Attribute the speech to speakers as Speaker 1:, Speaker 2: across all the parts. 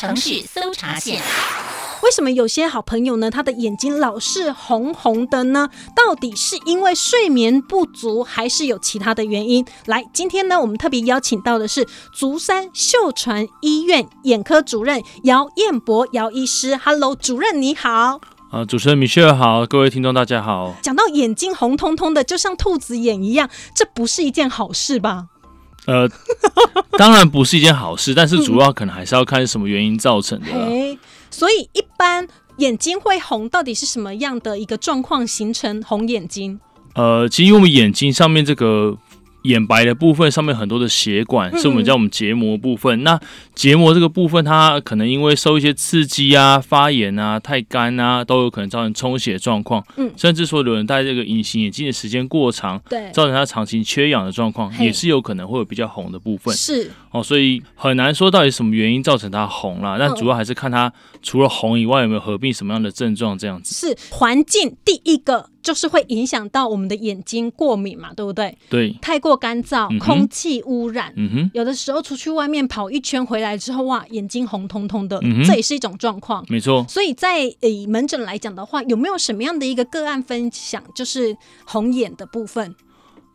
Speaker 1: 程序搜查线。
Speaker 2: 为什么有些好朋友呢，他的眼睛老是红红的呢？到底是因为睡眠不足，还是有其他的原因？来，今天呢，我们特别邀请到的是竹山秀传医院眼科主任姚彦博姚医师。Hello，主任你好。
Speaker 3: 啊，主持人米歇尔好，各位听众大家好。
Speaker 2: 讲到眼睛红彤彤的，就像兔子眼一样，这不是一件好事吧？
Speaker 3: 呃，当然不是一件好事，但是主要可能还是要看什么原因造成的。
Speaker 2: 嗯所以，一般眼睛会红，到底是什么样的一个状况形成红眼睛？
Speaker 3: 呃，其实我们眼睛上面这个。眼白的部分上面很多的血管，是我们叫我们结膜部分。嗯、那结膜这个部分，它可能因为受一些刺激啊、发炎啊、太干啊，都有可能造成充血状况。嗯，甚至说有人戴这个隐形眼镜的时间过长，对，造成他长期缺氧的状况，也是有可能会有比较红的部分。是哦，所以很难说到底什么原因造成它红了。但主要还是看它除了红以外，有没有合并什么样的症状这样子。
Speaker 2: 是环境第一个。就是会影响到我们的眼睛过敏嘛，对不对？
Speaker 3: 对，太
Speaker 2: 过干燥，嗯、空气污染，嗯哼，有的时候出去外面跑一圈回来之后，哇，眼睛红彤彤的，嗯、这也是一种状况。
Speaker 3: 没错。
Speaker 2: 所以在以门诊来讲的话，有没有什么样的一个个案分享，就是红眼的部分？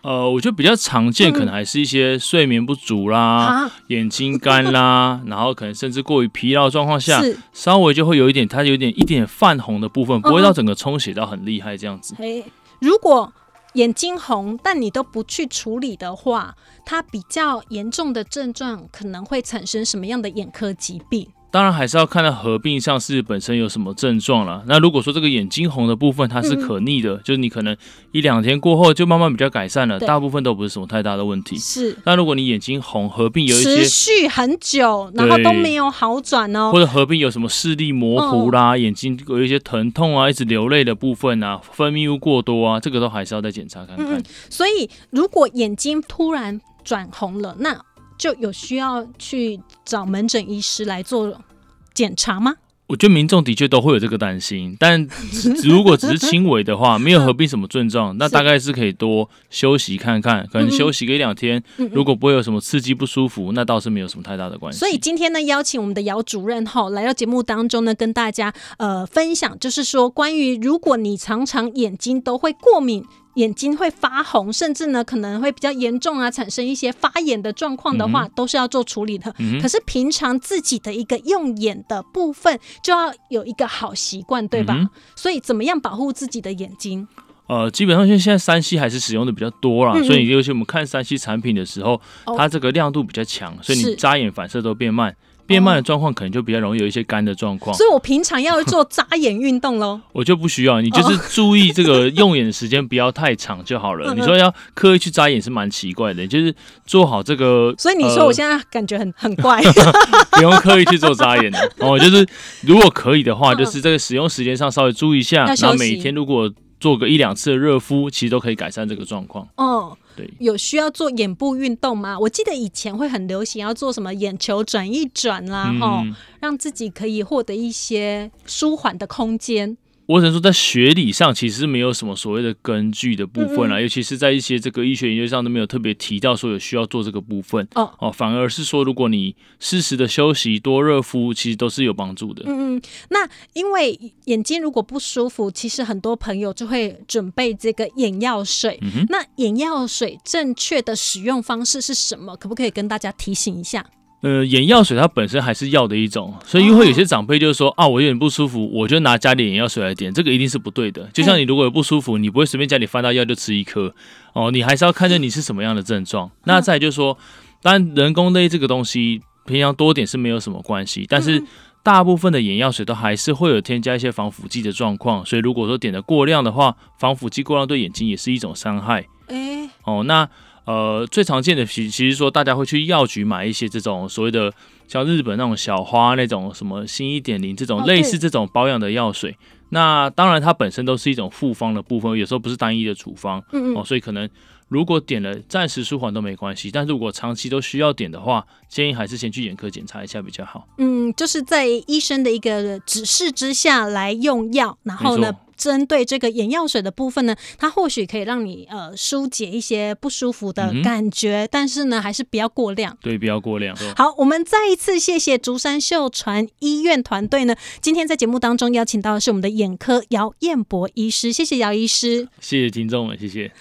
Speaker 3: 呃，我觉得比较常见，可能还是一些睡眠不足啦，嗯、眼睛干啦，然后可能甚至过于疲劳状况下，稍微就会有一点，它有一点一点泛红的部分，不会到整个充血到很厉害这样子。
Speaker 2: 嘿，如果眼睛红，但你都不去处理的话，它比较严重的症状可能会产生什么样的眼科疾病？
Speaker 3: 当然还是要看到合并上是本身有什么症状了。那如果说这个眼睛红的部分它是可逆的，嗯、就是你可能一两天过后就慢慢比较改善了，大部分都不是什么太大的问题。是。那如果你眼睛红合并有一些
Speaker 2: 持续很久，然后都没有好转哦，
Speaker 3: 或者合并有什么视力模糊啦，哦、眼睛有一些疼痛啊，一直流泪的部分啊，分泌物过多啊，这个都还是要再检查看看。嗯、
Speaker 2: 所以如果眼睛突然转红了，那就有需要去找门诊医师来做检查吗？
Speaker 3: 我觉得民众的确都会有这个担心，但 如果只是轻微的话，没有合并什么症状，那大概是可以多休息看看，可能休息个一两天，如果不会有什么刺激不舒服，那倒是没有什么太大的关系。
Speaker 2: 所以今天呢，邀请我们的姚主任哈来到节目当中呢，跟大家呃分享，就是说关于如果你常常眼睛都会过敏。眼睛会发红，甚至呢可能会比较严重啊，产生一些发炎的状况的话，嗯、都是要做处理的。嗯、可是平常自己的一个用眼的部分，就要有一个好习惯，对吧？嗯、所以怎么样保护自己的眼睛？
Speaker 3: 呃，基本上现在三 C 还是使用的比较多啦，嗯、所以尤其我们看三 C 产品的时候，哦、它这个亮度比较强，所以你眨眼反射都变慢。变慢的状况可能就比较容易有一些干的状况，
Speaker 2: 所以我平常要做眨眼运动喽。
Speaker 3: 我就不需要，你就是注意这个用眼的时间不要太长就好了。你说要刻意去眨眼是蛮奇怪的，就是做好这个。
Speaker 2: 所以你说我现在感觉很很怪，
Speaker 3: 不用刻意去做眨眼的 哦。就是如果可以的话，就是这个使用时间上稍微注意一下，然后每天如果做个一两次的热敷，其实都可以改善这个状况。哦。对，
Speaker 2: 有需要做眼部运动吗？我记得以前会很流行要做什么眼球转一转啦，哈、嗯，让自己可以获得一些舒缓的空间。
Speaker 3: 我只能说，在学理上其实没有什么所谓的根据的部分啦，嗯嗯，尤其是在一些这个医学研究上都没有特别提到说有需要做这个部分哦哦，反而是说如果你适时的休息、多热敷，其实都是有帮助的。
Speaker 2: 嗯嗯，那因为眼睛如果不舒服，其实很多朋友就会准备这个眼药水。嗯，那眼药水正确的使用方式是什么？可不可以跟大家提醒一下？
Speaker 3: 呃，眼药水它本身还是药的一种，所以因为有些长辈就是说啊，我有点不舒服，我就拿家里眼药水来点，这个一定是不对的。就像你如果有不舒服，你不会随便家里翻到药就吃一颗哦，你还是要看着你是什么样的症状。那再就是说，当然人工泪这个东西平常多点是没有什么关系，但是大部分的眼药水都还是会有添加一些防腐剂的状况，所以如果说点的过量的话，防腐剂过量对眼睛也是一种伤害。哎，哦，那。呃，最常见的其其实说，大家会去药局买一些这种所谓的像日本那种小花那种什么新一点零这种类似这种保养的药水。那当然它本身都是一种复方的部分，有时候不是单一的处方。嗯嗯。哦，所以可能如果点了暂时舒缓都没关系，但如果长期都需要点的话，建议还是先去眼科检查一下比较好。
Speaker 2: 嗯，就是在医生的一个指示之下来用药，然后呢针对这个眼药水的部分呢，它或许可以让你呃疏解一些不舒服的感觉，嗯、但是呢，还是不要过量。
Speaker 3: 对，不要过量。
Speaker 2: 好，我们再一次谢谢竹山秀传医院团队呢，今天在节目当中邀请到的是我们的眼科姚彦博医师，谢谢姚医师，
Speaker 3: 谢谢听众们，谢谢。